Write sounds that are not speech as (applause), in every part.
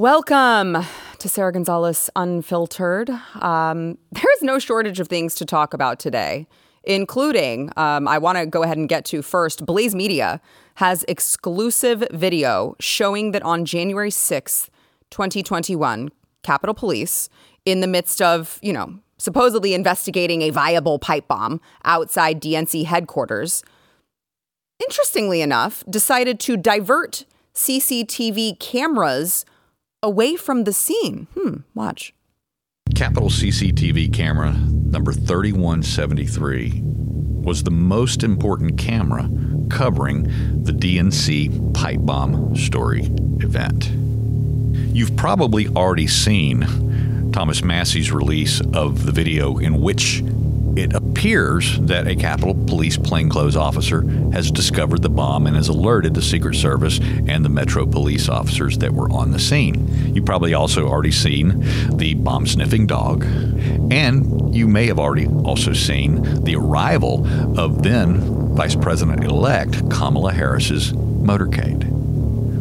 Welcome to Sara Gonzales Unfiltered. Um, (laughs) there's no shortage of things to talk about today, including um, I want to go ahead and get to first. Blaze Media has exclusive video showing that on January 6th, 2021, Capitol Police, in the midst of, you know, supposedly investigating a viable pipe bomb outside DNC headquarters, interestingly enough, decided to divert CCTV cameras away from the scene. Hmm, watch. Capitol CCTV camera number 3173 was the most important camera covering the DNC pipe bomb story event. You've probably already seen Thomas Massie's release of the video in which it appears that a Capitol Police plainclothes officer has discovered the bomb and has alerted the Secret Service and the Metro Police officers that were on the scene. You probably also already seen the bomb sniffing dog, and you may have already also seen the arrival of then Vice President elect Kamala Harris's motorcade.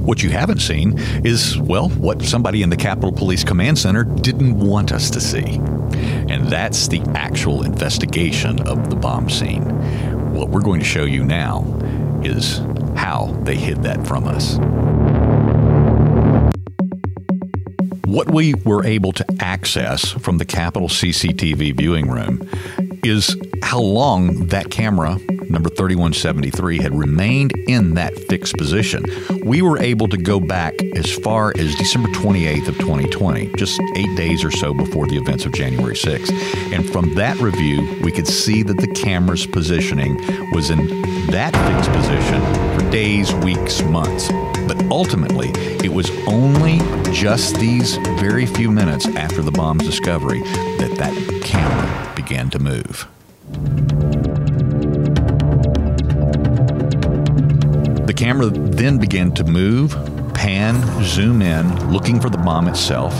What you haven't seen is, well, what somebody in the Capitol Police Command Center didn't want us to see. And that's the actual investigation of the bomb scene. What we're going to show you now is how they hid that from us. What we were able to access from the Capitol CCTV viewing room is how long that camera, number 3173, had remained in that fixed position. We were able to go back as far as December 28th of 2020, just eight days or so before the events of January 6th. And from that review, we could see that the camera's positioning was in that fixed position for days, weeks, months. But ultimately, it was only just these very few minutes after the bomb's discovery that that camera began to move. Camera then began to move, pan, zoom in, looking for the bomb itself.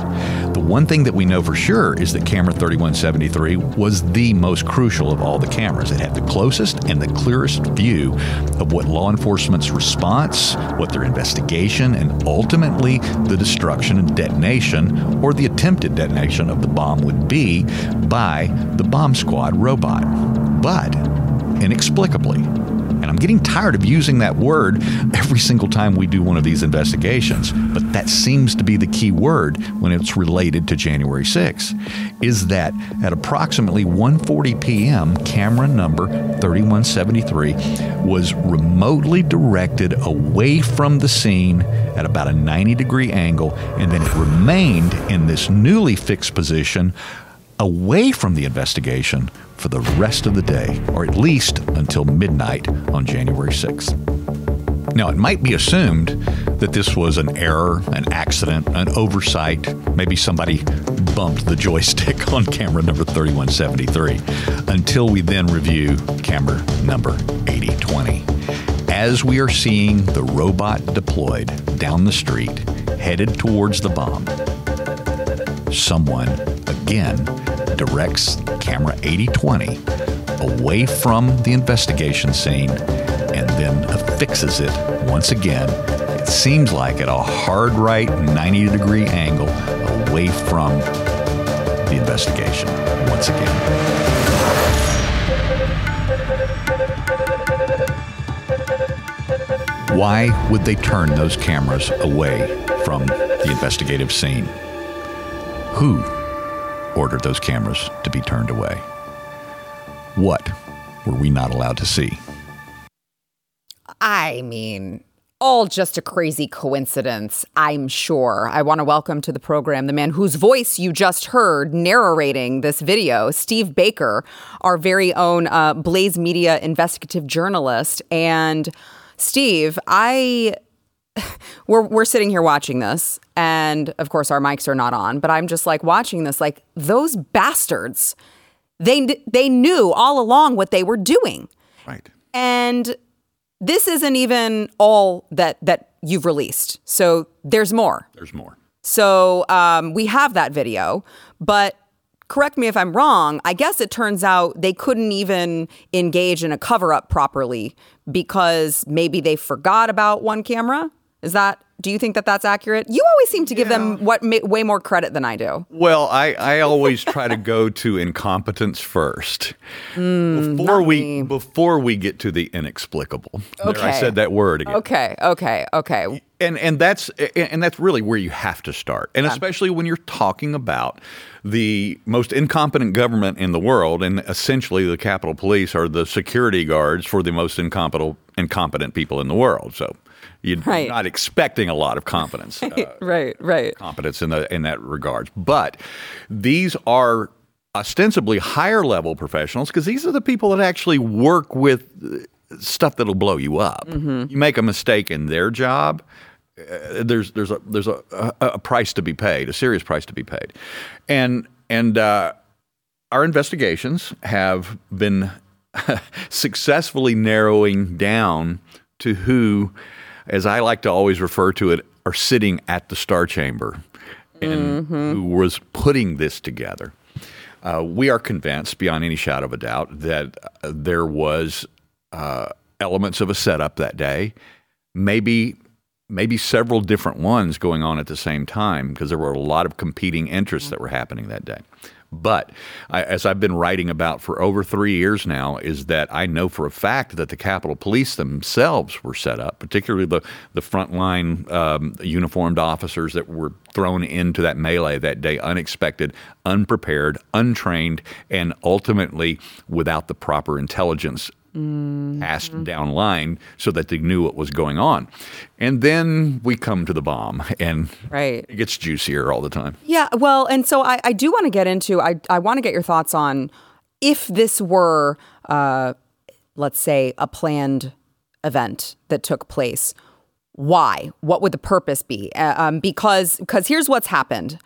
The one thing that we know for sure is that camera 3173 was the most crucial of all the cameras. It had the closest and the clearest view of what law enforcement's response, what their investigation, and ultimately the destruction and detonation or the attempted detonation of the bomb would be by the bomb squad robot. But inexplicably, and I'm getting tired of using that word every single time we do one of these investigations, but that seems to be the key word when it's related to January 6, is that at approximately 1:40 p.m., camera number 3173 was remotely directed away from the scene at about a 90 degree angle and then it remained in this newly fixed position away from the investigation for the rest of the day, or at least until midnight on January 6th. Now, it might be assumed that this was an error, an accident, an oversight. Maybe somebody bumped the joystick (laughs) on camera number 3173 until we then review camera number 8020. As we are seeing the robot deployed down the street, headed towards the bomb, someone again directs camera 8020 away from the investigation scene and then affixes it once again. It seems like at a hard right 90 degree angle away from the investigation once again. Why would they turn those cameras away from the investigative scene? Who ordered those cameras to be turned away? What were we not allowed to see? I mean, all just a crazy coincidence, I'm sure. I want to welcome to the program the man whose voice you just heard narrating this video, Steve Baker, our very own uh, Blaze Media investigative journalist. And Steve, I (laughs) we're we're sitting here watching this, and of course our mics are not on, but I'm just like watching this, like those bastards. They they knew all along what they were doing, Right. and this isn't even all that that you've released. So there's more. There's more. So um, we have that video, but correct me if I'm wrong. I guess it turns out they couldn't even engage in a cover up properly because maybe they forgot about one camera. Is that? Do you think that that's accurate? You always seem to give them what ma- way more credit than I do. Well, I, I always try to go to incompetence first hmm, before we me. before we get to the inexplicable. There, I said that word again. Okay, okay, okay. and and that's and that's really where you have to start and especially when you're talking about the most incompetent government in the world and essentially the capitol police are the security guards for the most incompetent incompetent people in the world so you're Right. not expecting a lot of competence (laughs) uh, Right, right. competence in the in that regards but these are ostensibly higher level professionals because these are the people that actually work with uh, stuff that'll blow you up you make a mistake in their job uh, there's there's a there's a, a, a price to be paid, a serious price to be paid, and and uh, our investigations have been (laughs) successfully narrowing down to who, as I like to always refer to it, are sitting at the Star Chamber and who was putting this together. Uh, we are convinced, beyond any shadow of a doubt, that uh, there was uh, elements of a setup that day, maybe maybe several different ones going on at the same time because there were a lot of competing interests that were happening that day. But I, as I've been writing about for over three years now, is that I know for a fact that the Capitol Police themselves were set up, particularly the the frontline um, uniformed officers that were thrown into that melee that day, unexpected, unprepared, untrained, and ultimately without the proper intelligence passed down line so that they knew what was going on. And then we come to the bomb, and Right. it gets juicier all the time. Yeah, well, and so I, I do want to get into I, I want to get your thoughts on if this were uh, let's say a planned event that took place, why? What would the purpose be? Uh, um, because because here's what's happened.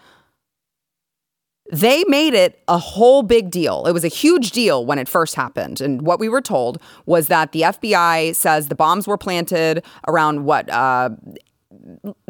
They made it a whole big deal. It was a huge deal when it first happened. And what we were told was that the FBI says the bombs were planted around what uh,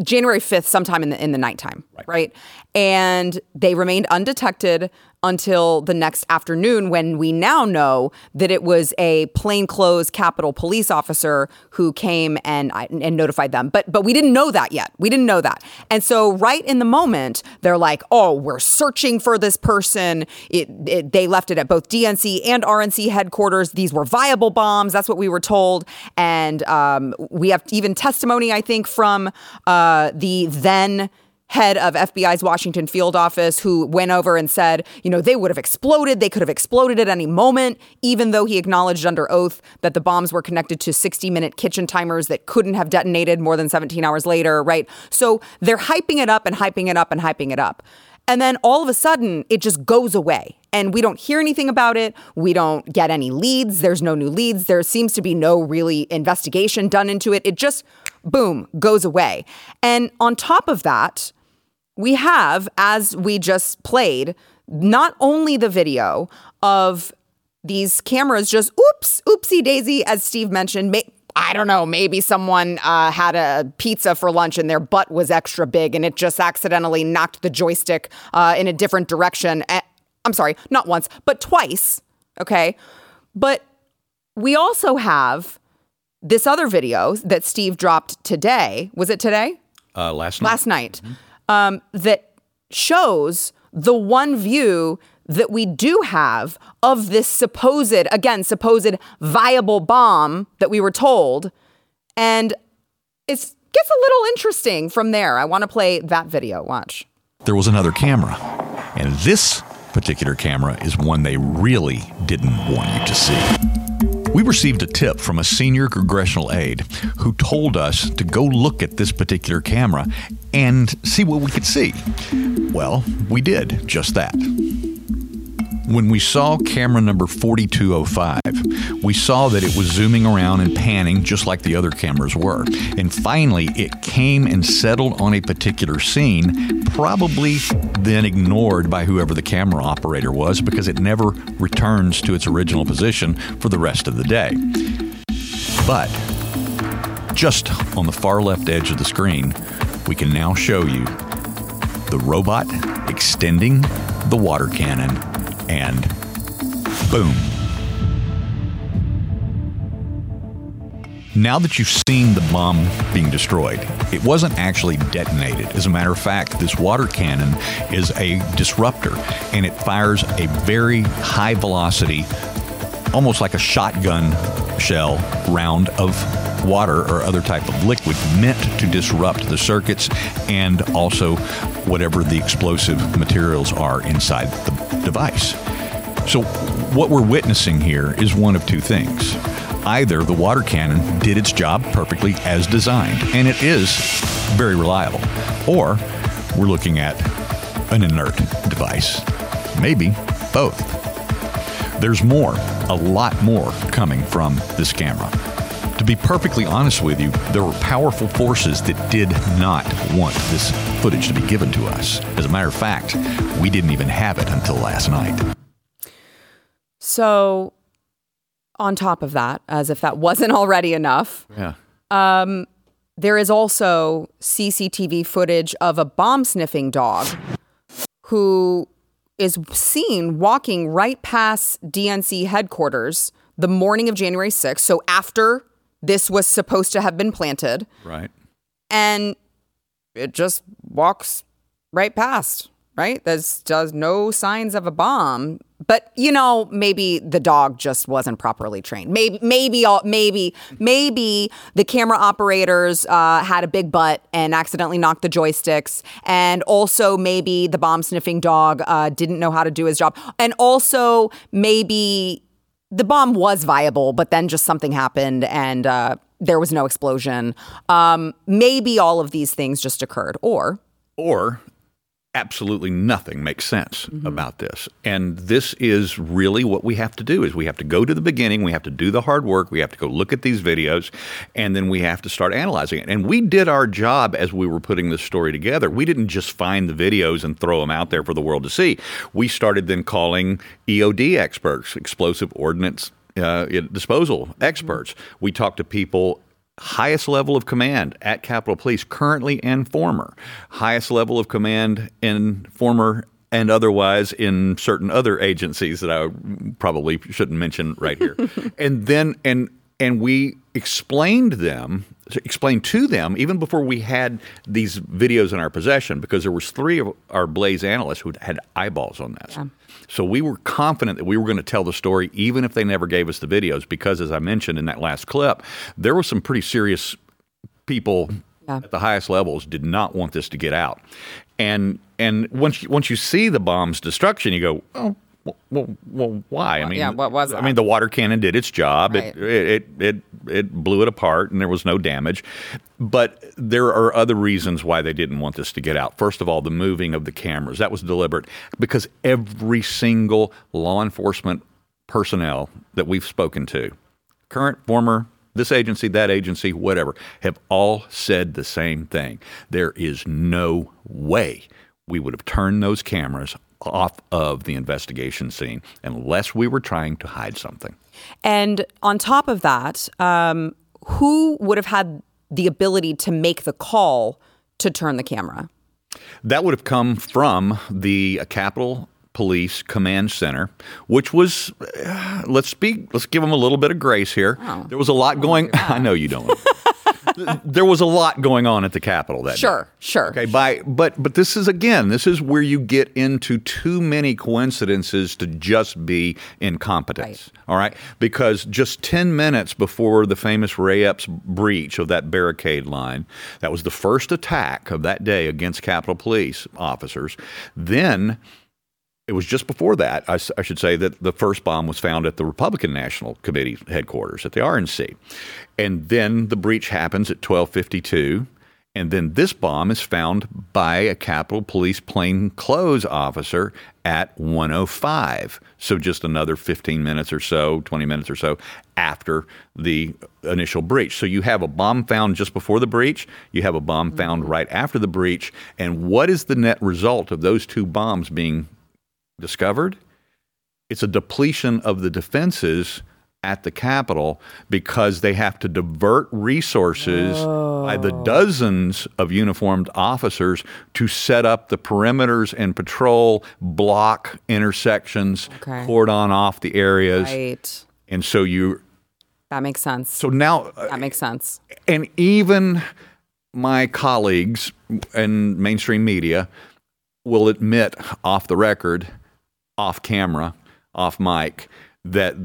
January 5th, sometime in the in the nighttime, right. And they remained undetected until the next afternoon when we now know that it was a plainclothes Capitol police officer who came and and notified them. But but we didn't know that yet. We didn't know that. And so right in the moment, they're like, "Oh, we're searching for this person." It, it they left it at both DNC and RNC headquarters. These were viable bombs. That's what we were told. And um, we have even testimony, I think, from uh, the then head of FBI's Washington field office who went over and said, you know, they would have exploded. They could have exploded at any moment, even though he acknowledged under oath that the bombs were connected to 60 minute kitchen timers that couldn't have detonated more than 17 hours later, right? So they're hyping it up and hyping it up and hyping it up. And then all of a sudden, it just goes away. And we don't hear anything about it. We don't get any leads. There's no new leads. There seems to be no really investigation done into it. It just, boom, goes away. And on top of that, we have, as we just played, not only the video of these cameras just oops, oopsie daisy, as Steve mentioned. May, I don't know, maybe someone uh, had a pizza for lunch and their butt was extra big and it just accidentally knocked the joystick uh, in a different direction. Eh, I'm sorry, not once, but twice. Okay. But we also have this other video that Steve dropped today. Was it today? Uh, last night, last night um, that shows the one view that we do have of this supposed, again, supposed viable bomb that we were told. And it gets a little interesting from there. I want to play that video. Watch. there was another camera, and this particular camera is one they really didn't want you to see. We received a tip from a senior congressional aide who told us to go look at this particular camera and see what we could see. Well, we did just that. When we saw camera number 4205, we saw that it was zooming around and panning just like the other cameras were. And finally, it came and settled on a particular scene, probably then ignored by whoever the camera operator was because it never returns to its original position for the rest of the day. But just on the far left edge of the screen, we can now show you the robot extending the water cannon, and boom. Now that you've seen the bomb being destroyed, it wasn't actually detonated. As a matter of fact, this water cannon is a disruptor and it fires a very high velocity, almost like a shotgun shell round of water or other type of liquid meant to disrupt the circuits and also whatever the explosive materials are inside the device. So, what we're witnessing here is one of two things either the water cannon did its job perfectly as designed, and it is very reliable, or we're looking at an inert device. Maybe both. There's more, a lot more coming from this camera. To be perfectly honest with you, there were powerful forces that did not want this footage to be given to us. As a matter of fact, we didn't even have it until last night. So on top of that, as if that wasn't already enough, Yeah. um, there is also CCTV footage of a bomb sniffing dog who is seen walking right past DNC headquarters the morning of January 6th. So after this was supposed to have been planted, Right. and it just walks right past, right? There's just no signs of a bomb. But you know, maybe the dog just wasn't properly trained. Maybe, maybe, all, maybe, maybe the camera operators uh, had a big butt and accidentally knocked the joysticks, and also maybe the bomb sniffing dog uh, didn't know how to do his job, and also maybe the bomb was viable, but then just something happened and uh, there was no explosion. Um, maybe all of these things just occurred, or or absolutely nothing makes sense about this. And this is really what we have to do is we have to go to the beginning we have to do the hard work we have to go look at these videos and then we have to start analyzing it. And we did our job as we were putting this story together. We didn't just find the videos and throw them out there for the world to see. We started then calling eod experts explosive ordnance uh, disposal experts. We talked to people highest level of command at Capitol Police, currently and former, highest level of command in former and otherwise in certain other agencies that I probably shouldn't mention right here. (laughs) and then and and we explained them explained to them even before we had these videos in our possession because there was three of our blaze analysts who had eyeballs on this. So we were confident that we were going to tell the story even if they never gave us the videos because as i mentioned in that last clip there were some pretty serious people Yeah. at the highest levels did not want this to get out. And and once you, once you see the bomb's destruction you go oh well, well, well why? I mean, yeah, what was I that? mean, the water cannon did its job. Right. It, it, it, it blew it apart and there was no damage. But there are other reasons why they didn't want this to get out. First of all, the moving of the cameras. That was deliberate because every single law enforcement personnel that we've spoken to, current, former, this agency, that agency, whatever, have all said the same thing. There is no way we would have turned those cameras off of the investigation scene unless we were trying to hide something. And on top of that, um, who would have had the ability to make the call to turn the camera? That would have come from the Capitol Police Command Center, which was, uh, let's speak, let's give them a little bit of grace here. There was a lot going. (laughs) I know you don't. There was a lot going on at the Capitol that day. Sure, sure. Okay, by but but this is again, this is where you get into too many coincidences to just be incompetence. All right, because just ten minutes before the famous Ray Epps breach of that barricade line, that was the first attack of that day against Capitol Police officers. Then it was just before that, I should say, that the first bomb was found at the Republican National Committee headquarters at the RNC. And then the breach happens at 1252. And then this bomb is found by a Capitol Police plainclothes officer at 105. So just another 15 minutes or so, 20 minutes or so after the initial breach. So you have a bomb found just before the breach, you have a bomb found mm-hmm. right after the breach. And what is the net result of those two bombs being discovered, it's a depletion of the defenses at the Capitol because they have to divert resources by the dozens of uniformed officers to set up the perimeters and patrol, block intersections, Okay. cordon off the areas. Right. And so you, That makes sense. so now, uh, that makes sense. and even my colleagues in mainstream media will admit off the record, off camera, off mic, that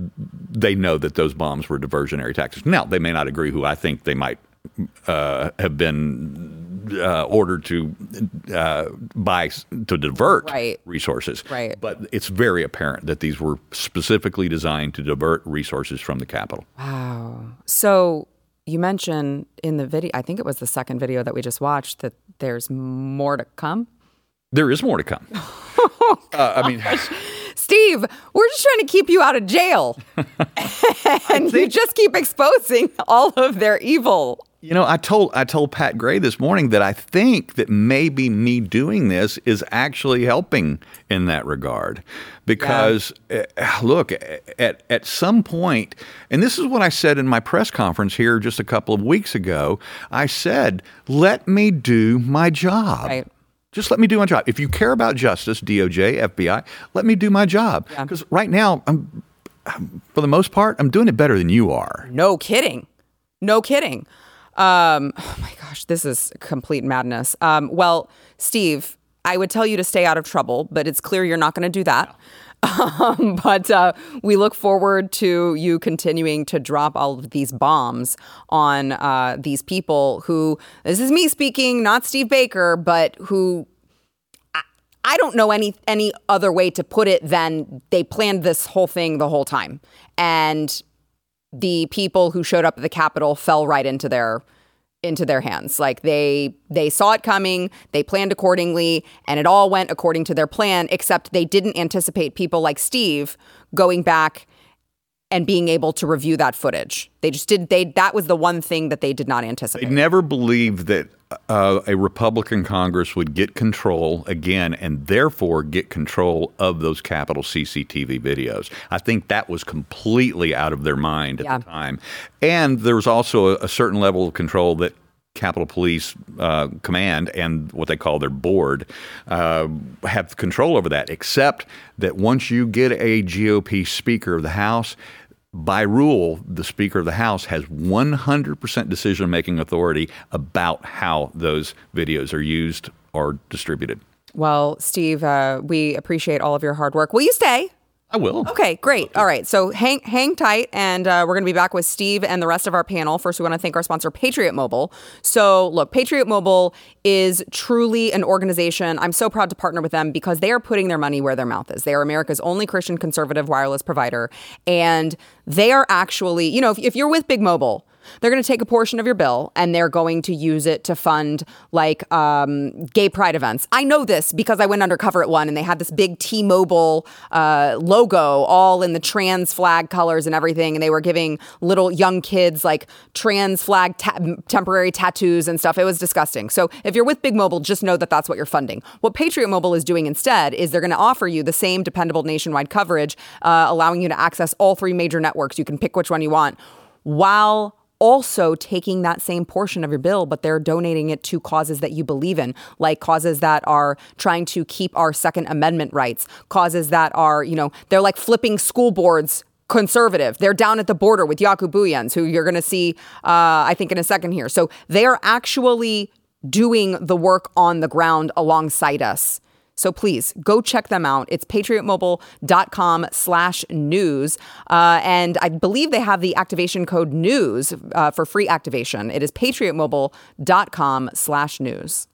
they know that those bombs were diversionary tactics. Now, they may not agree who I think they might uh, have been uh, ordered to uh, buy to divert Right. resources. Right. But it's very apparent that these were specifically designed to divert resources from the Capitol. Wow. So you mentioned in the video, I think it was the second video that we just watched, that there's more to come. There is more to come. (laughs) uh, I mean, Steve, we're just trying to keep you out of jail. (laughs) (laughs) and you just keep exposing all of their evil. you know, I told I told Pat Gray this morning that I think that maybe me doing this is actually helping in that regard, because uh, look at at some point, and this is what I said in my press conference here just a couple of weeks ago. I said, "Let me do my job." Right. Just let me do my job. If you care about justice, DOJ, FBI, let me do my job. Because right now, I'm, for the most part, I'm doing it better than you are. No kidding. No kidding. Um, (sighs) oh my gosh, this is complete madness. Um, well, Steve, I would tell you to stay out of trouble, but it's clear you're not going to do that. Um, (laughs) but uh, we look forward to you continuing to drop all of these bombs on uh, these people who, this is me speaking, not Steve Baker, but who I don't know any any other way to put it than they planned this whole thing the whole time. And the people who showed up at the Capitol fell right into their into their hands. Like they they saw it coming, they planned accordingly, and it all went according to their plan, except they didn't anticipate people like Steve going back and being able to review that footage. They just did they that was the one thing that they did not They anticipate. never believed that uh, a Republican Congress would get control again and therefore get control of those Capitol CCTV videos. I think that was completely out of their mind at Yeah. the time. And there was also a, a certain level of control that Capitol Police uh, Command and what they call their board uh, have control over that, except that once you get a GOP Speaker of the House, by rule, the Speaker of the House has 100% decision making authority about how those videos are used or distributed. Well, Steve, uh, we appreciate all of your hard work. Will you stay? I will. Okay, great. All right, so hang hang tight, and uh, we're going to be back with Steve and the rest of our panel. First, we want to thank our sponsor, Patriot Mobile. So, look, Patriot Mobile is truly an organization. I'm so proud to partner with them because they are putting their money where their mouth is. They are America's only Christian conservative wireless provider, and they are actually, you know, if, if you're with Big Mobile. They're going to take a portion of your bill and they're going to use it to fund like um, gay pride events. I know this because I went undercover at one and they had this big T Mobile uh, logo all in the trans flag colors and everything. And they were giving little young kids like trans flag ta- temporary tattoos and stuff. It was disgusting. So if you're with Big Mobile, just know that that's what you're funding. What Patriot Mobile is doing instead is they're going to offer you the same dependable nationwide coverage, uh, allowing you to access all three major networks. You can pick which one you want while also taking that same portion of your bill, but they're donating it to causes that you believe in, like causes that are trying to keep our Second Amendment rights, causes that are, you know, they're like flipping school boards conservative. They're down at the border with Jaco Booyens, who you're going to see, uh, I think, in a second here. So they are actually doing the work on the ground alongside us. So please go check them out. It's patriotmobile.com slash news. Uh, and I believe they have the activation code news uh, for free activation. It is patriotmobile.com slash news.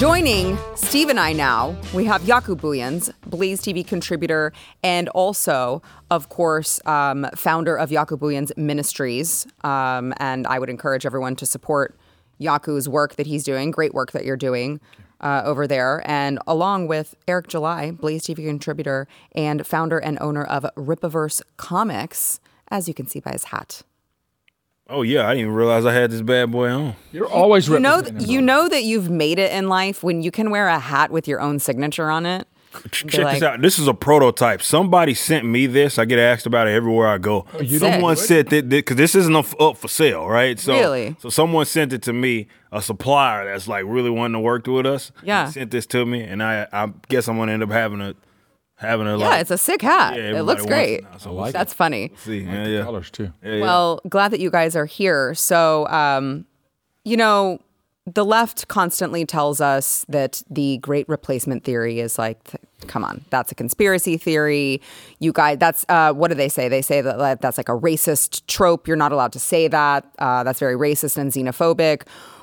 Joining Steve and I now, we have Jaco Booyens, Blaze TV contributor, and also, of course, um, founder of Jaco Booyens Ministries. Um, and I would encourage everyone to support Jaco's work that he's doing, great work that you're doing uh, over there. And along with Eric July, Blaze TV contributor and founder and owner of Rippaverse Comics, as you can see by his hat. Oh yeah, I didn't even realize I had this bad boy on. You're always You know, representing you know that you've made it in life when you can wear a hat with your own signature on it. Check like- this out. This is a prototype. Somebody sent me this. I get asked about it everywhere I go. Oh, you don't someone do it? said that because this isn't up up for sale, right? So, Really? So someone sent it to me, a supplier that's like really wanting to work with us. Yeah. Sent this to me, and I I guess I'm gonna end up having a having a Yeah, like, it's a sick hat. yeah, it looks wants great. now, so I like That's funny. see. Like Yeah, the yeah. colors too. Yeah, yeah. Well, glad that you guys are here. So, um, you know, the left constantly tells us that the great replacement theory is like, th- come on, that's a conspiracy theory. You guys, that's uh, what do they say? They say that like, that's like a racist trope. You're not allowed to say that. Uh, that's very racist and xenophobic.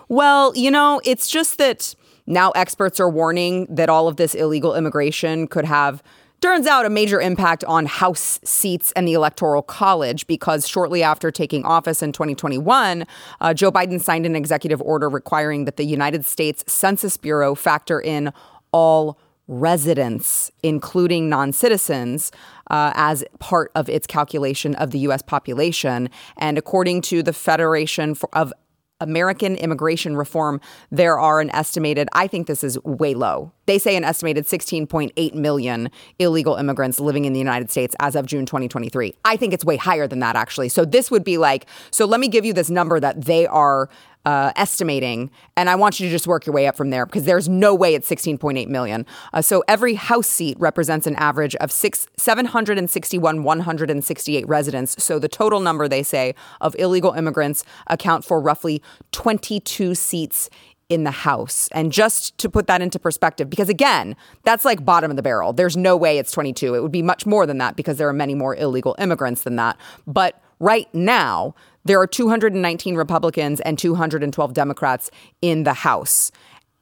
Well, you know, it's just that now experts are warning that all of this illegal immigration could have turns out a major impact on House seats and the Electoral College because shortly after taking office in 2021, uh, Joe Biden signed an executive order requiring that the United States Census Bureau factor in all residents, including non citizens. Uh, as part of its calculation of the U.S. population. And according to the Federation of American immigration reform, there are an estimated, I think this is way low. They say an estimated 16.8 million illegal immigrants living in the United States as of June 2023. I think it's way higher than that, actually. So this would be like, so let me give you this number that they are uh, estimating, and I want you to just work your way up from there because there's no way it's 16.8 million. Uh, so every House seat represents an average of six 761 168 residents. So the total number they say of illegal immigrants account for roughly 22 seats in the House. And just to put that into perspective, because again, that's like bottom of the barrel. There's no way it's 22. It would be much more than that because there are many more illegal immigrants than that. But right now, there are 219 Republicans and 212 Democrats in the House.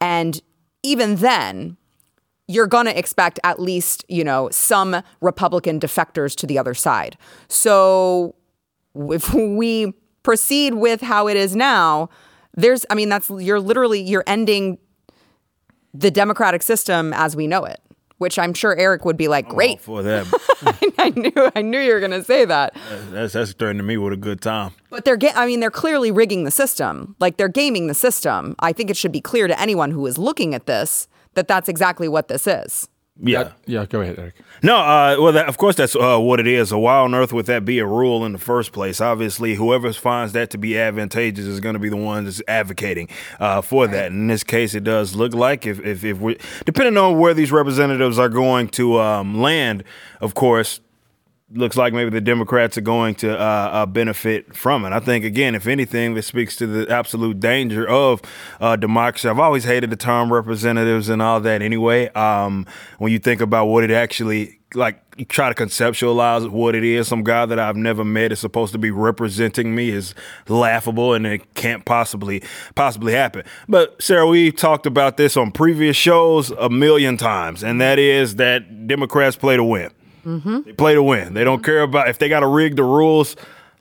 And even then, you're going to expect at least, you know, some Republican defectors to the other side. So if we proceed with how it is now, there's, I mean, that's, you're literally, you're ending the democratic system as we know it, which I'm sure Eric would be like, oh, great. for them." (laughs) I knew, I knew you were going to say that. that's that's threatening me with a good time. But they're, ga- I mean, they're clearly rigging the system. Like they're gaming the system. I think it should be clear to anyone who is looking at this that that's exactly what this is. Yeah. Yeah, go ahead, Eric. No, uh, well, that, of course, that's uh, what it is. So, why on earth would that be a rule in the first place? Obviously, whoever finds that to be advantageous is going to be the one that's advocating uh, for that. In this case, it does look like if if, if we, depending on where these representatives are going to um, land, of course, looks like maybe the Democrats are going to uh, uh, benefit from it. I think, again, if anything, this speaks to the absolute danger of uh, democracy. I've always hated the term representatives and all that anyway. Um, when you think about what it actually like you try to conceptualize what it is. Some guy that I've never met is supposed to be representing me is laughable, and it can't possibly possibly happen. But Sara, we talked about this on previous shows a million times, and that is that Democrats play to win. Mm-hmm. They play to win. They don't mm-hmm. care about if they got to rig the rules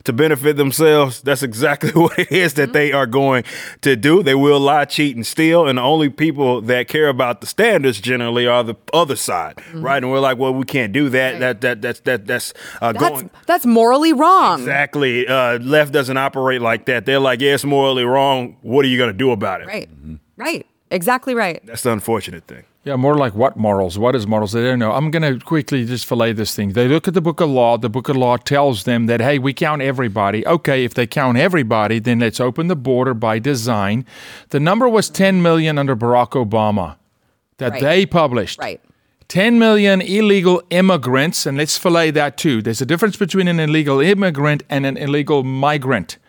to benefit themselves. That's exactly (laughs) what it is that mm-hmm. they are going to do. They will lie, cheat, and steal. And the only people that care about the standards generally are the other side, right? And we're like, well, we can't do that. That that that's that that's uh, That's going. that's morally wrong. Exactly. Uh, left doesn't operate like that. They're like, yeah, it's morally wrong. What are you going to do about it? Right. Right. Exactly right. That's the unfortunate thing. Yeah, more like what morals? What is morals? They don't know. I'm going to quickly just fillet this thing. They look at the book of law. The book of law tells them that, hey, we count everybody. Okay, if they count everybody, then let's open the border by design. The number was 10 million under Barack Obama that Right. they published. Right. 10 million illegal immigrants, and let's fillet that too. There's a difference between an illegal immigrant and an illegal migrant,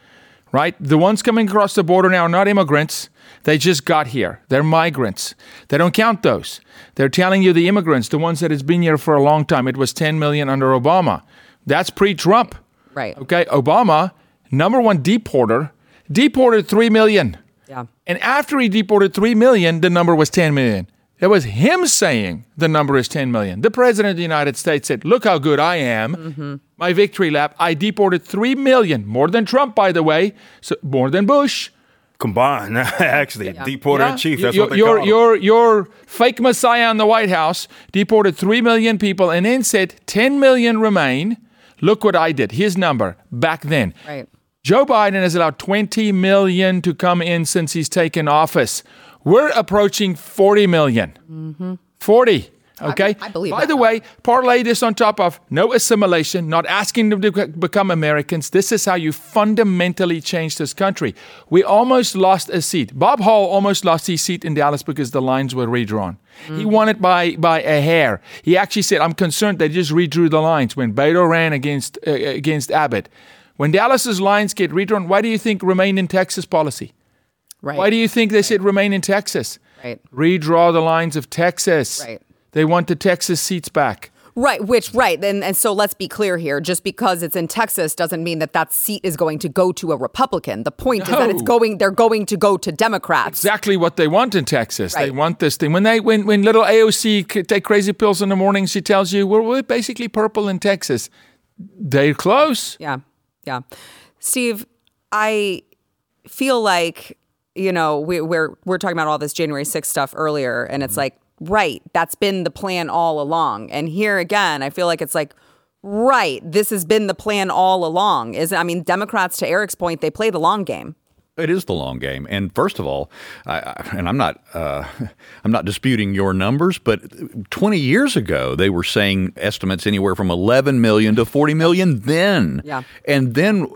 right? The ones coming across the border now are not immigrants. They just got here. They're migrants. They don't count those. They're telling you the immigrants, the ones that has been here for a long time. It was 10 million under Obama. That's pre-Trump. Right. Okay, Obama, number one deporter, deported 3 million. Yeah. And after he deported 3 million, the number was 10 million. It was him saying the number is 10 million. The president of the United States said, Look how good I am. Mm-hmm. My victory lap. I deported 3 million, more than Trump, by the way, so more than Bush. Combined, (laughs) actually, deporter in chief. That's your, what they your, call him. your, your fake messiah in the White House deported 3 million people and then said 10 million remain. Look what I did. His number back then. Right. Joe Biden has allowed 20 million to come in since he's taken office. We're approaching 40 million. Mm-hmm. 40. Okay. I believe By that. the way, parlay this on top of no assimilation, not asking them to become Americans. This is how you fundamentally change this country. We almost lost a seat. Bob Hall almost lost his seat in Dallas because the lines were redrawn. He won it by by a hair. He actually said, "I'm concerned they just redrew the lines when Beto ran against uh, against Abbott." When Dallas's lines get redrawn, why do you think remain in Texas policy? Right. Why do you think they said remain in Texas? Right. Redraw the lines of Texas. Right. They want the Texas seats back. Right, which right, and and so let's be clear here. Just because it's in Texas doesn't mean that that seat is going to go to a Republican. The point is that it's going. They're going to go to Democrats. exactly what they want in Texas. They want this thing. When they when when little AOC take crazy pills in the morning, she tells you we're, we're basically purple in Texas. They're close. Yeah, yeah. Steve, I feel like you know we, we're we're talking about all this January 6th stuff earlier, and it's mm-hmm. like right, that's been the plan all along. And here again, I feel like it's like right, this has been the plan all along. Is I mean, Democrats to Eric's point, they play the long game. It is the long game, and first of all, I, I, and I'm not, uh, (laughs) I'm not disputing your numbers, but 20 years ago they were saying estimates anywhere from 11 million to 40 million. Then, Yeah. and then,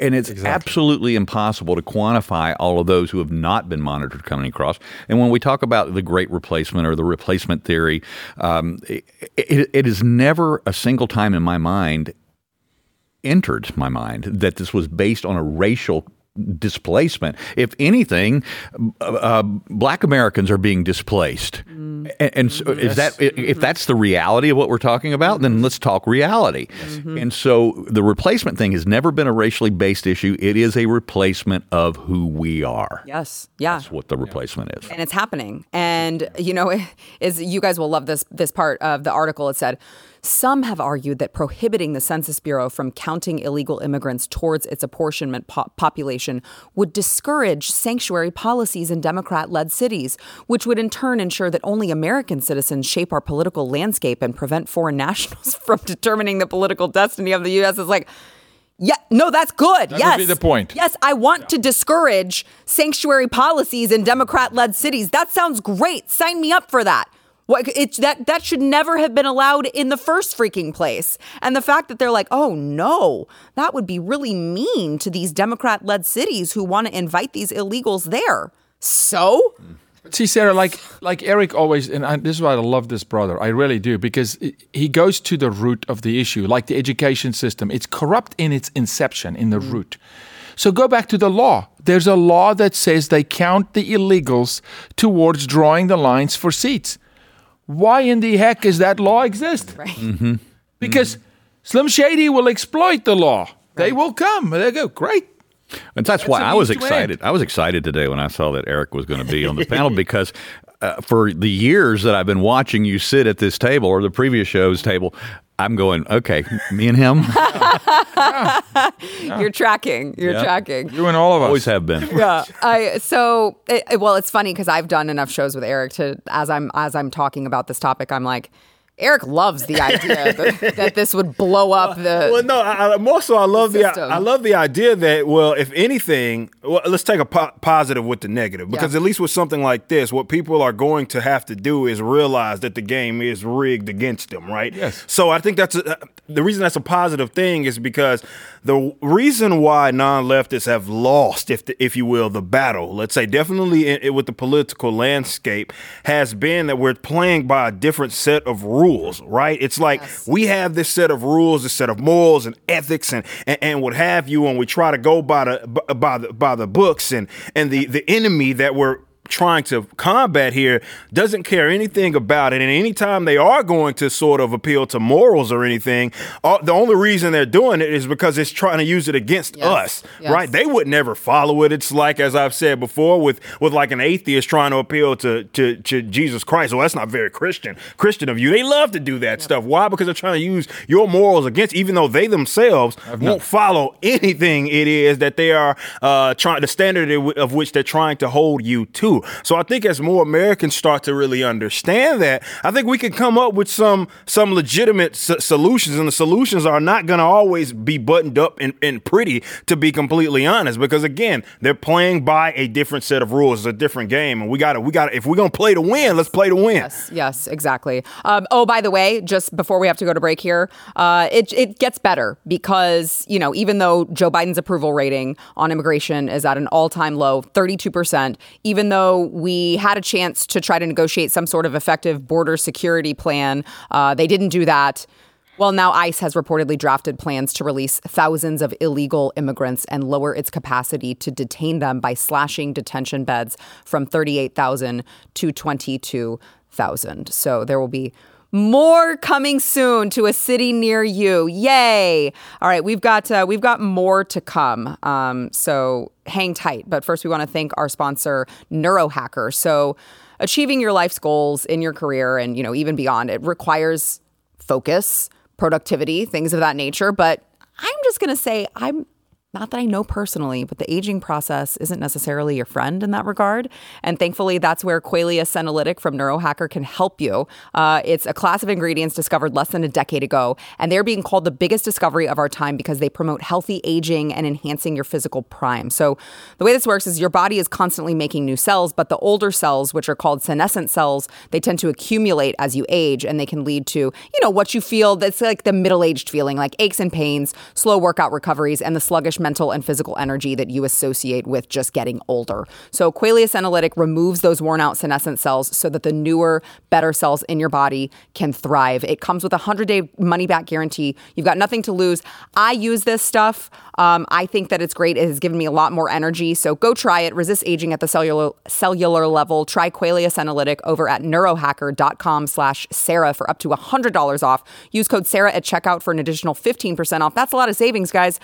and it's absolutely impossible to quantify all of those who have not been monitored coming across. And when we talk about the Great Replacement or the replacement theory, um, it, it, it is never a single time in my mind entered my mind that this was based on a racial displacement. If anything, uh, uh, black Americans are being displaced. And, and so is that if that's the reality of what we're talking about, then let's talk reality. And so the replacement thing has never been a racially based issue. It is a replacement of who we are. Yes, yeah. That's what the replacement is. and it's happening. And you know, (laughs) is you guys will love this this part of the article. It said. Some have argued that prohibiting the Census Bureau from counting illegal immigrants towards its apportionment po- population would discourage sanctuary policies in Democrat led cities, which would in turn ensure that only American citizens shape our political landscape and prevent foreign (laughs) nationals from determining the political destiny of the U.S. It's like, yeah, no, that's good. That would yes. be the point. Yes, I want to discourage sanctuary policies in Democrat-led cities. That sounds great. Sign me up for that. What it's that that should never have been allowed in the first freaking place. And the fact that they're like, "Oh no, that would be really mean to these Democrat-led cities who want to invite these illegals there." So, See, Sara, like like Eric always, and I, this is why I love this brother. I really do because he goes to the root of the issue, like the education system. It's corrupt in its inception, in the mm. root. So go back to the law. There's a law that says they count the illegals towards drawing the lines for seats. Why in the heck does that law exist? right. Because Slim Shady will exploit the law. They will come. They go, great. And that's why I was means to end. excited. I was excited today when I saw that Eric was going to be on the panel because uh, for the years that I've been watching you sit at this table or the previous show's table, I'm going, okay, me and him (laughs) You're tracking. You're Yeah. tracking. You and all of us. always have been. yeah i so it, it- well it's funny because i've done enough shows with eric to as i'm as i'm talking about this topic i'm like eric loves the idea that, (laughs) that this would blow up uh, the Well, no. I, I, more so, I love the, system. I love the idea that well, if anything, well, let's take a po- positive with the negative because Yeah. at least with something like this, what people are going to have to do is realize that the game is rigged against them, right? Yes. So I think that's a, uh, the reason that's a positive thing is because the reason why non-leftists have lost, if the, if you will, the battle, let's say definitely in, in- with the political landscape, has been that we're playing by a different set of rules, right? It's like Yes. we have this set of rules, this set of morals and ethics and, and, and what have you, and we try to go by the by the by the books and and the the enemy that we're trying to combat here doesn't care anything about it. And anytime they are going to sort of appeal to morals or anything uh, the only reason they're doing it is because it's trying to use it against Yes. us Yes. right? They would never follow it. It's like as i've said before with with like an atheist trying to appeal to to, to jesus christ. Well that's not very christian christian of you. They love to do that stuff. Why? Because they're trying to use your morals against even though they themselves won't follow anything it is that they are uh trying the standard of which they're trying to hold you to So I think as more Americans start to really understand that, I think we can come up with some some legitimate s- solutions, and the solutions are not going to always be buttoned up and, and pretty. To be completely honest, because again, they're playing by a different set of rules. It's a different game, and we got to we got to if we're gonna play to win, let's play to win. Yes, yes, exactly. Um, oh, by the way, just before we have to go to break here, uh, it it gets better because you know even though Joe Biden's approval rating on immigration is at an all time low, thirty two percent, even though we had a chance to try to negotiate some sort of effective border security plan, uh, they didn't do that. Well, now ICE has reportedly drafted plans to release thousands of illegal immigrants and lower its capacity to detain them by slashing detention beds from 38,000 to 22,000. So there will be more coming soon to a city near you. Yay! All right, we've got uh, we've got more to come. Um, so hang tight. But first, we want to thank our sponsor, Neurohacker. So achieving your life's goals in your career and you know even beyond, it requires focus productivity, things of that nature. But I'm just going to say, I'm not that I know personally, but the aging process isn't necessarily your friend in that regard. And thankfully, that's where Qualia Senolytic from Neurohacker can help you. Uh, it's a class of ingredients discovered less than a decade ago, and they're being called the biggest discovery of our time because they promote healthy aging and enhancing your physical prime. So, the way this works is your body is constantly making new cells, but the older cells, which are called senescent cells, they tend to accumulate as you age, and they can lead to, you know, what you feel that's like the middle aged feeling, like aches and pains, slow workout recoveries, and the sluggish mental and physical energy that you associate with just getting older. So Qualia Senolytic removes those worn out senescent cells so that the newer, better cells in your body can thrive. It comes with a 100 day money back guarantee. You've got nothing to lose. I use this stuff. Um, I think that it's great. It has given me a lot more energy. So go try it. Resist aging at the cellular cellular level. Try Qualia Senolytic over at neurohacker.com slash Sara for up to $100 off. Use code Sara at checkout for an additional 15% off. That's a lot of savings, guys.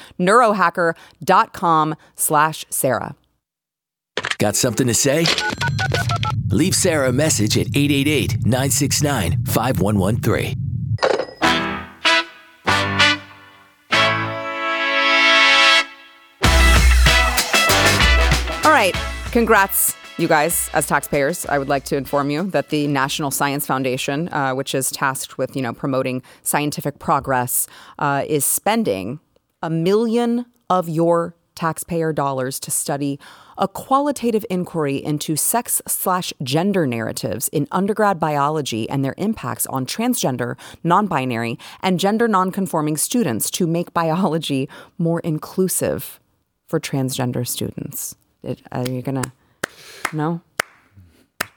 Neurohacker.com slash Sara. Got something to say? Leave Sara a message at 888 969 5113. All right. Congrats, you guys, as taxpayers. I would like to inform you that the National Science Foundation, uh, which is tasked with, you know, promoting scientific progress, uh, is spending a million of your taxpayer dollars to study a qualitative inquiry into sex slash gender narratives in undergrad biology and their impacts on transgender, non binary, and gender non-conforming students to make biology more inclusive for transgender students. Are you gonna? No.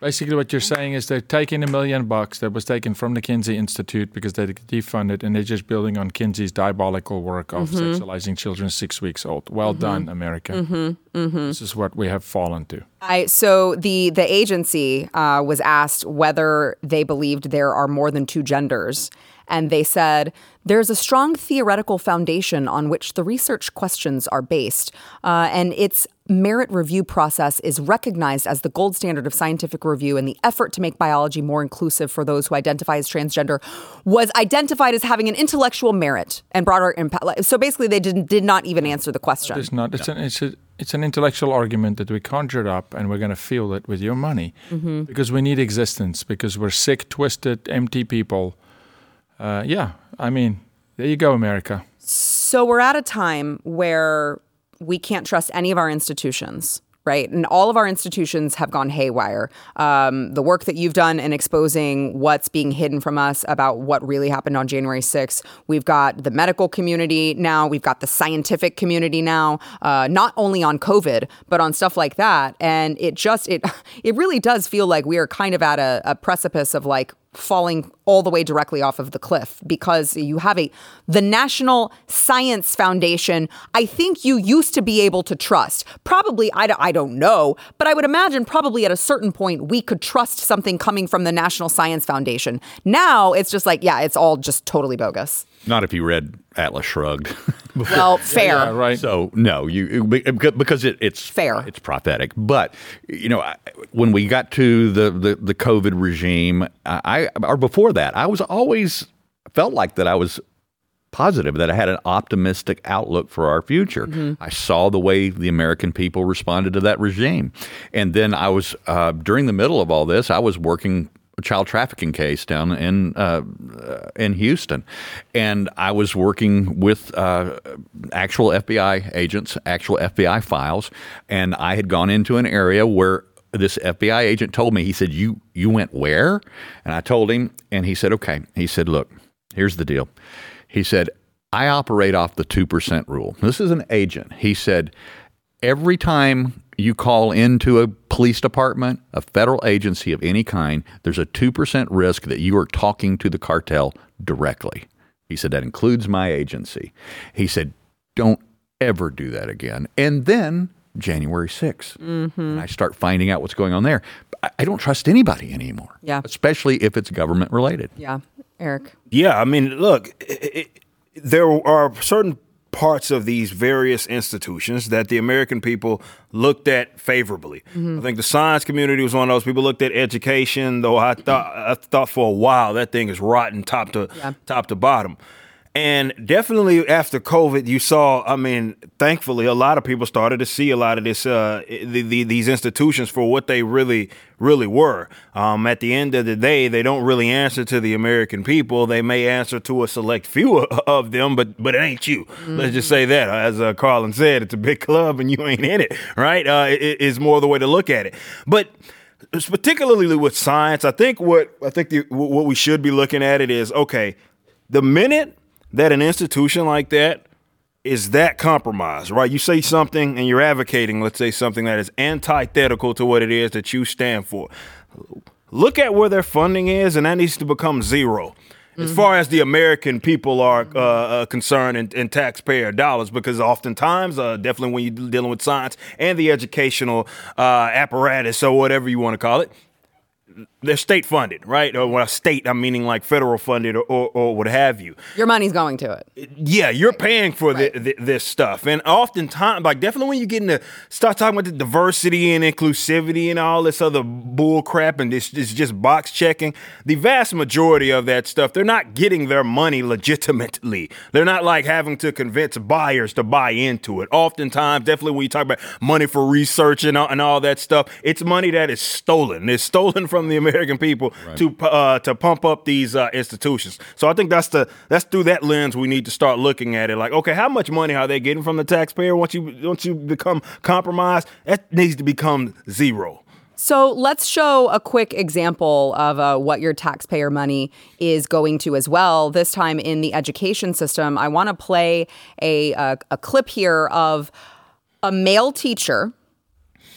Basically, what you're saying is they're taking a million bucks that was taken from the Kinsey Institute because they defunded, and they're just building on Kinsey's diabolical work of mm-hmm. sexualizing children six weeks old. Well mm-hmm. done, America. Mm-hmm. This is what we have fallen to. I so the the agency uh, was asked whether they believed there are more than two genders, and they said there's a strong theoretical foundation on which the research questions are based, uh, and its merit review process is recognized as the gold standard of scientific review, and the effort to make biology more inclusive for those who identify as transgender was identified as having an intellectual merit and broader impact. So basically, they did did not even answer the question. It's not. It's an. It's a. It's an intellectual argument that we conjured up, and we're going to fuel it with your money because we need existence. Because we're sick, twisted, empty people. Uh, yeah, I mean, there you go, America. So we're at a time where we can't trust any of our institutions, right? And all of our institutions have gone haywire. Um, the work that you've done in exposing what's being hidden from us about what really happened on January 6th. We've got the medical community now. We've got the scientific community now, uh, not only on COVID, but on stuff like that. And it just, it, (laughs) it really does feel like we are kind of at a, a precipice of like, falling all the way directly off of the cliff because you have a the National Science Foundation I think you used to be able to trust. Probably I, I don't know but I would imagine probably at a certain point we could trust something coming from the National Science Foundation. Now it's just like yeah it's all just totally bogus Not if you read Atlas Shrugged. (laughs) well (laughs) fair Yeah, right. So no, you because it, it's Fair. It's prophetic. But you know, I- when we got to the the, the COVID regime, I or before that, I was always felt like that I was positive, that I had an optimistic outlook for our future. I saw the way the American people responded to that regime. And then I was, uh, during the middle of all this, I was working a child trafficking case down in uh, in Houston, and I was working with uh, actual FBI agents, actual FBI files, and I had gone into an area where this FBI agent told me. He said, "You you went where?" And I told him, and he said, "Okay." He said, "Look, here's the deal." He said, "I operate off the two percent rule." This is an agent. He said, "Every time." You call into a police department, a federal agency of any kind, there's a 2% risk that you are talking to the cartel directly. He said, That includes my agency. He said, Don't ever do that again. And then January 6th, mm-hmm. and I start finding out what's going on there. I, I don't trust anybody anymore. Yeah. Especially if it's government related. Yeah. Eric. Yeah, I mean, look, it, it, there are certain parts of these various institutions that the American people looked at favorably. Mm-hmm. I think the science community was one of those people looked at education, though I thought I thought for a while that thing is rotten top to Yeah. top to bottom. And definitely after COVID, you saw. I mean, thankfully, a lot of people started to see a lot of this, uh, the, the, these institutions for what they really, really were. Um, at the end of the day, they don't really answer to the American people. They may answer to a select few (laughs) of them, but but it ain't you. Let's just say that. As uh, Carlin said, it's a big club and you ain't in it, right? Uh, it, it's more the way to look at it. But particularly with science, I think what I think the, what we should be looking at it is okay. The minute that an institution like that is that compromised, right? You say something and you're advocating, let's say something that is antithetical to what it is that you stand for. Look at where their funding is, and that needs to become zero. As far as the American people are uh, uh, concerned and, in taxpayer dollars, because oftentimes, uh, definitely when you're dealing with science and the educational uh, apparatus or whatever you want to call it, they're state funded, right? Or well, state, I'm meaning like federal funded or, or, or what have you. Your money's going to it. Yeah, you're paying for thi- thi- this stuff, and oftentimes, like definitely when you get into start talking about the diversity and inclusivity and all this other bull crap and this, this just box checking, the vast majority of that stuff, they're not getting their money legitimately. They're not like having to convince buyers to buy into it. Oftentimes, definitely when you talk about money for research and all, and all that stuff, it's money that is stolen. It's stolen from the American people to uh, to pump up these uh, institutions. So I think that's the that's through that lens we need to start looking at it. Like, okay, how much money are they getting from the taxpayer once you once you become compromised? That needs to become zero. So let's show a quick example of uh, what your taxpayer money is going to as well. This time in the education system, I want to play a, a a clip here of a male teacher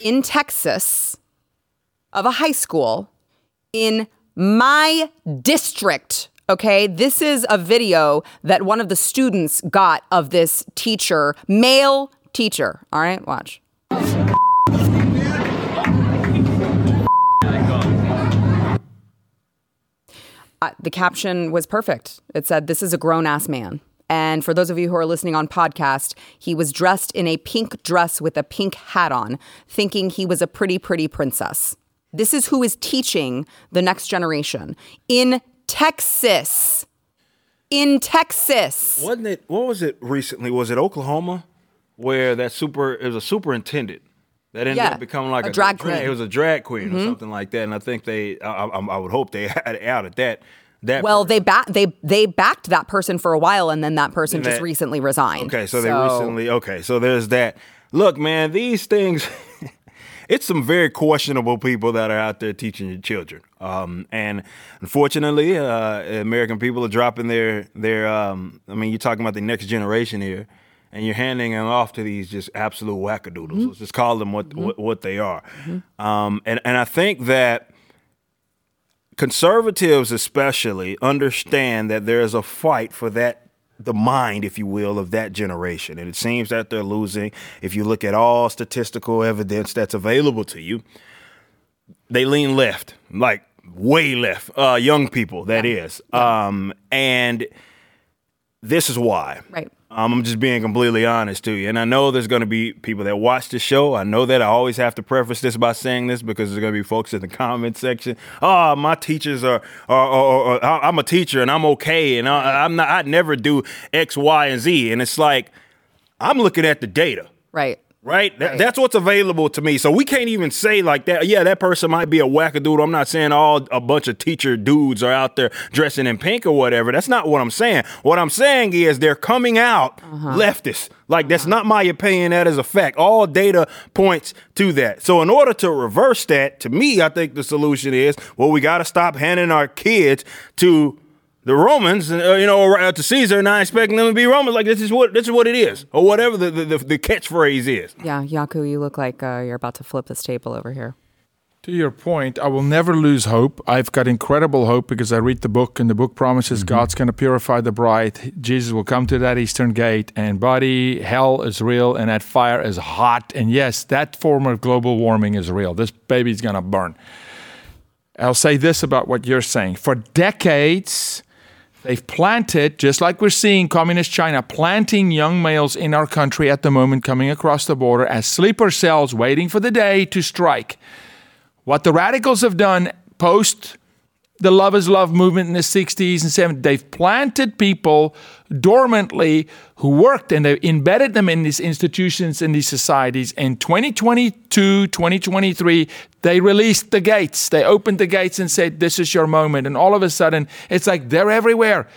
in Texas of a high school in my district. Okay, this is a video that one of the students got of this teacher, male teacher. All right, watch. Uh, the caption was perfect. It said, This is a grown ass man. And for those of you who are listening on podcast, he was dressed in a pink dress with a pink hat on, thinking he was a pretty, pretty princess. This is who is teaching the next generation in Texas. In Texas. Wasn't it? What was it recently? Was it Oklahoma, where that super? It was a superintendent that ended Yeah, up becoming like a a, drag queen. Mm-hmm. It was a drag queen or something like that. And I think they, I, I, I would hope they (laughs) had out at that. That Well, they back they they backed that person for a while, and then that person And just recently resigned. Okay, so, they recently. Okay, so there's that. Look, man, these things. (laughs) it's some very questionable people that are out there teaching your children, um, and unfortunately, uh, American people are dropping their their. Um, I mean, you're talking about the next generation here, and you're handing them off to these just absolute wackadoodles. Let's just call them what what, what they are, um, and and I think that conservatives especially understand that there is a fight for that the mind if you will of that generation. And it seems that they're losing if you look at all statistical evidence that's available to you they lean left like way left uh young people that is. Um and this is why. Right. Um, I'm just being completely honest to you. And I know there's going to be people that watch the show. I know that I always have to preface this by saying this because there's going to be folks in the comment section. Oh, my teachers are, are, are, are I'm a teacher and I'm okay. And I, I'm not, I never do X, Y, and Z. And it's like, I'm looking at the data. Right. Right? That, That's what's available to me. So we can't even say like that. Yeah, that person might be a wackadoodle. I'm not saying all a bunch of teacher dudes are out there dressing in pink or whatever. That's not what I'm saying. What I'm saying is they're coming out uh-huh. leftists. Like that's uh-huh. not my opinion. That is a fact. All data points to that. So in order to reverse that, to me, I think the solution is well, we got to stop handing our kids to the Romans, uh, you know, or, uh, to Caesar, not expecting them to be Romans. Like this is what this is what it is, or whatever the the, the, the catchphrase is. Yeah, Jaco, you look like uh, you're about to flip this table over here. To your point, I will never lose hope. I've got incredible hope because I read the book, and the book promises God's going to purify the bride. Jesus will come to that eastern gate, and buddy, hell is real, and that fire is hot. And yes, that form of global warming is real. This baby's going to burn. I'll say this about what you're saying. For decades, they've planted, just like we're seeing communist China planting young males in our country at the moment coming across the border as sleeper cells waiting for the day to strike. What the radicals have done post the lovers Love movement in the 60s and 70s, they've planted people dormantly who worked and they've embedded them in these institutions in these societies. In 2022, 2023, they released the gates. They opened the gates and said, This is your moment. And all of a sudden, it's like they're everywhere.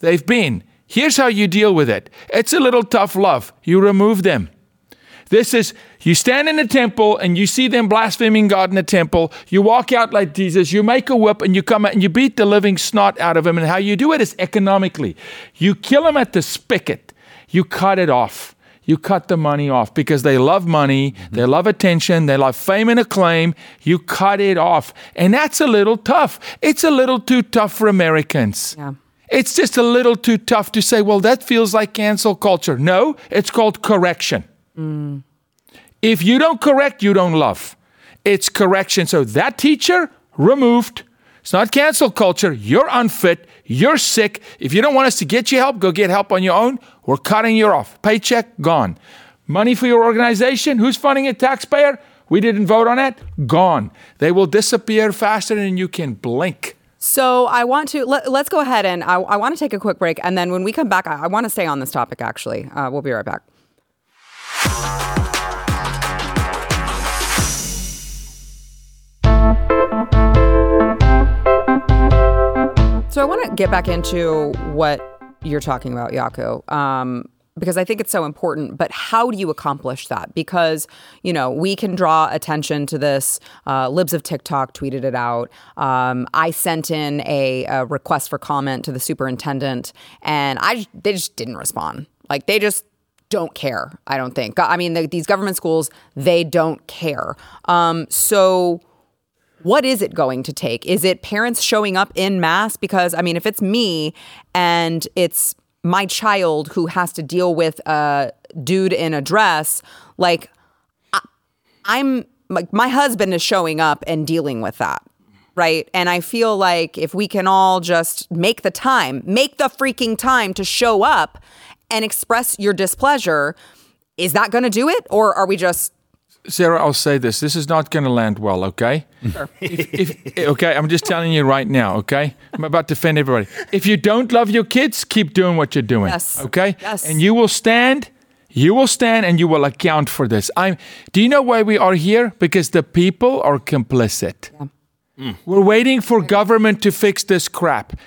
They've been. Here's how you deal with it it's a little tough love. You remove them. This is, you stand in the temple and you see them blaspheming God in the temple. You walk out like Jesus. You make a whip and you come out and you beat the living snot out of them. And how you do it is economically. You kill them at the spigot, you cut it off. You cut the money off because they love money, mm-hmm. they love attention, they love fame and acclaim. You cut it off. And that's a little tough. It's a little too tough for Americans. Yeah. It's just a little too tough to say, well, that feels like cancel culture. No, it's called correction. Mm. If you don't correct, you don't love. It's correction. So that teacher removed. It's not cancel culture. You're unfit. You're sick. If you don't want us to get you help, go get help on your own. We're cutting you off. Paycheck gone. Money for your organization. Who's funding it? Taxpayer. We didn't vote on it. Gone. They will disappear faster than you can blink. So I want to let, us go ahead and I, I want to take a quick break, and then when we come back, I, I want to stay on this topic. Actually, uh, we'll be right back. So I want to get back into what you're talking about, Jaco, um, because I think it's so important. But how do you accomplish that? Because you know we can draw attention to this. Uh, Libs of TikTok tweeted it out. Um, I sent in a, a request for comment to the superintendent, and I they just didn't respond. Like they just don't care. I don't think. I mean, the, these government schools they don't care. Um, so what is it going to take? Is it parents showing up in mass? Because, I mean, if it's me and it's my child who has to deal with a dude in a dress, like, I, I'm like, my husband is showing up and dealing with that. Right. And I feel like if we can all just make the time, make the freaking time to show up and express your displeasure, is that going to do it? Or are we just Sara, I'll say this. This is not going to land well, okay? Sure. If, if, okay, I'm just telling you right now, okay? I'm about to offend everybody. If you don't love your kids, keep doing what you're doing. Yes. Okay? Yes. And you will stand, you will stand and you will account for this. I'm do you know why we are here? Because the people are complicit. Mm. We're waiting for government to fix this crap.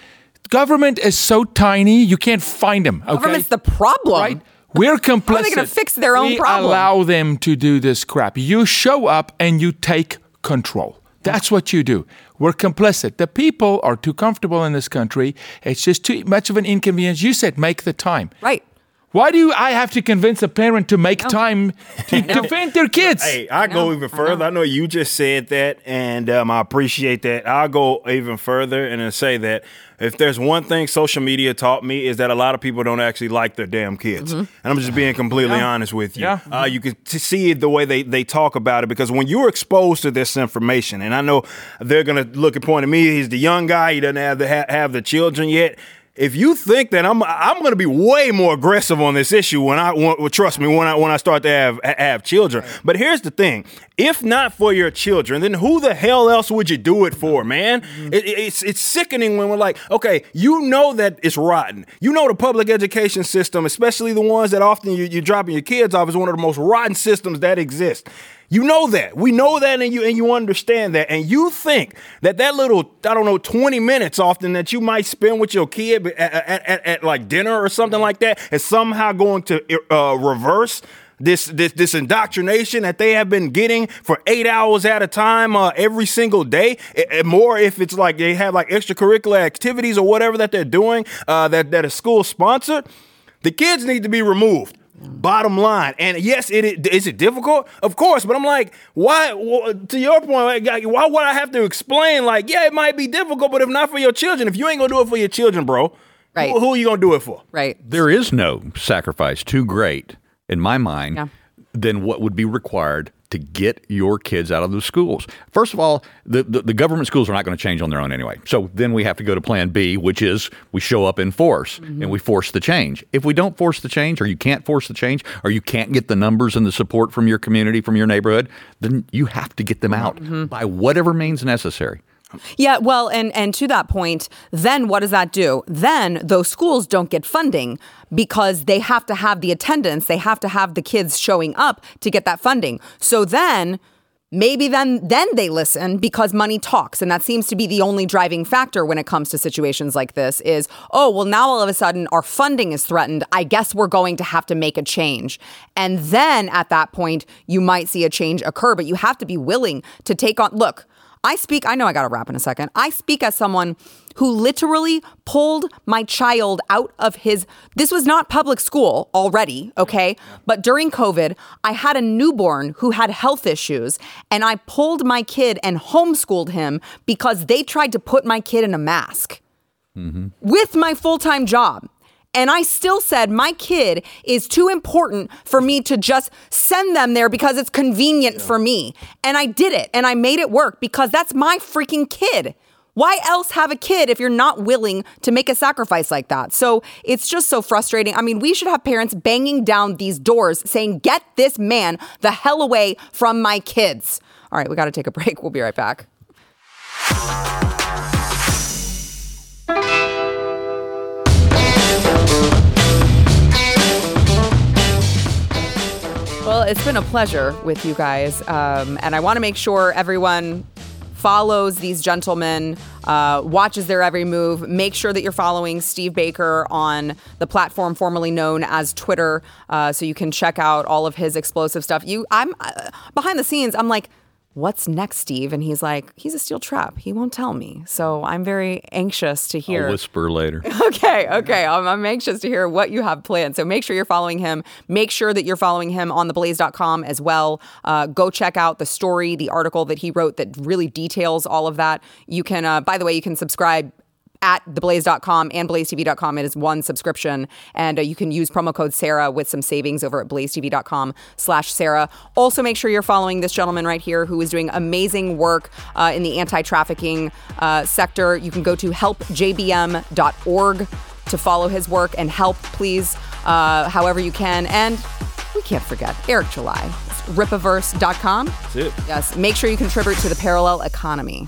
Government is so tiny, you can't find them. Okay? government's the problem? Right? We're complicit. are they gonna fix their own we problem? allow them to do this crap. You show up and you take control. That's what you do. We're complicit. The people are too comfortable in this country. It's just too much of an inconvenience. You said make the time. Right. Why do I have to convince a parent to make time to defend their kids? Hey, I go even further. I know. you just said that, and um, I appreciate that. I'll go even further and then say that if there's one thing social media taught me is that a lot of people don't actually like their damn kids, and I'm just being completely honest with you. Yeah. Uh, you can t- see it the way they, they talk about it because when you're exposed to this information, and I know they're gonna look and point at me. He's the young guy. He doesn't have the ha- have the children yet. If you think that I'm I'm going to be way more aggressive on this issue when I well, trust me when I when I start to have have children. But here's the thing: if not for your children, then who the hell else would you do it for, man? Mm-hmm. It, it's it's sickening when we're like, okay, you know that it's rotten. You know the public education system, especially the ones that often you, you're dropping your kids off, is one of the most rotten systems that exist. You know that. We know that and you and you understand that. And you think that that little, I don't know, 20 minutes often that you might spend with your kid at, at, at, at like dinner or something like that is somehow going to uh, reverse this, this this indoctrination that they have been getting for eight hours at a time uh, every single day. More if it's like they have like extracurricular activities or whatever that they're doing uh, that that a school sponsored. The kids need to be removed. Bottom line, and yes, it, it is it difficult, of course. But I'm like, why? wh- To your point, like, why would I have to explain? Like, yeah, it might be difficult, but if not for your children, if you ain't gonna do it for your children, bro, Right. who, who are you gonna do it for? Right. There is no sacrifice too great, in my mind, Yeah. than what would be required to get your kids out of the schools. First of all, the, the, the government schools are not going to change on their own anyway. So then we have to go to plan B, which is we show up in force and we force the change. If we don't force the change, or you can't force the change, or you can't get the numbers and the support from your community, from your neighborhood, then you have to get them out mm-hmm. by whatever means necessary. Yeah, well, and and to that point, then what does that do? Then those schools don't get funding because they have to have the attendance, they have to have the kids showing up to get that funding. So then maybe then then they listen because money talks and that seems to be the only driving factor when it comes to situations like this is oh well now all of a sudden our funding is threatened i guess we're going to have to make a change and then at that point you might see a change occur but you have to be willing to take on look I speak, I know I got to wrap in a second. I speak as someone who literally pulled my child out of his, this was not public school already, okay? But during COVID, I had a newborn who had health issues, and I pulled my kid and homeschooled him because they tried to put my kid in a mask mm-hmm. with my full time job. And I still said my kid is too important for me to just send them there because it's convenient for me. And I did it and I made it work because that's my freaking kid. Why else have a kid if you're not willing to make a sacrifice like that? So it's just so frustrating. I mean, we should have parents banging down these doors saying, Get this man the hell away from my kids. All right, we got to take a break. We'll be right back. Well, it's been a pleasure with you guys. Um, and I want to make sure everyone follows these gentlemen, uh, watches their every move. Make sure that you're following Steve Baker on the platform formerly known as Twitter, uh, so you can check out all of his explosive stuff. You, I'm uh, behind the scenes. I'm like, what's next, Steve? And he's like, he's a steel trap. He won't tell me. So I'm very anxious to hear. I'll whisper later. (laughs) Okay, okay. I'm, I'm anxious to hear what you have planned. So make sure you're following him. Make sure that you're following him on theblaze.com as well. Uh, go check out the story, the article that he wrote that really details all of that. You can, uh, by the way, you can subscribe at theblaze.com and blazetv.com. It is one subscription. And uh, you can use promo code Sara with some savings over at blazetv.com slash Sara. Also, make sure you're following this gentleman right here who is doing amazing work uh, in the anti-trafficking uh, sector. You can go to helpjbm.org to follow his work and help, please, uh, however you can. And we can't forget Eric July. Rippaverse.com. That's it. Yes, make sure you contribute to the parallel economy.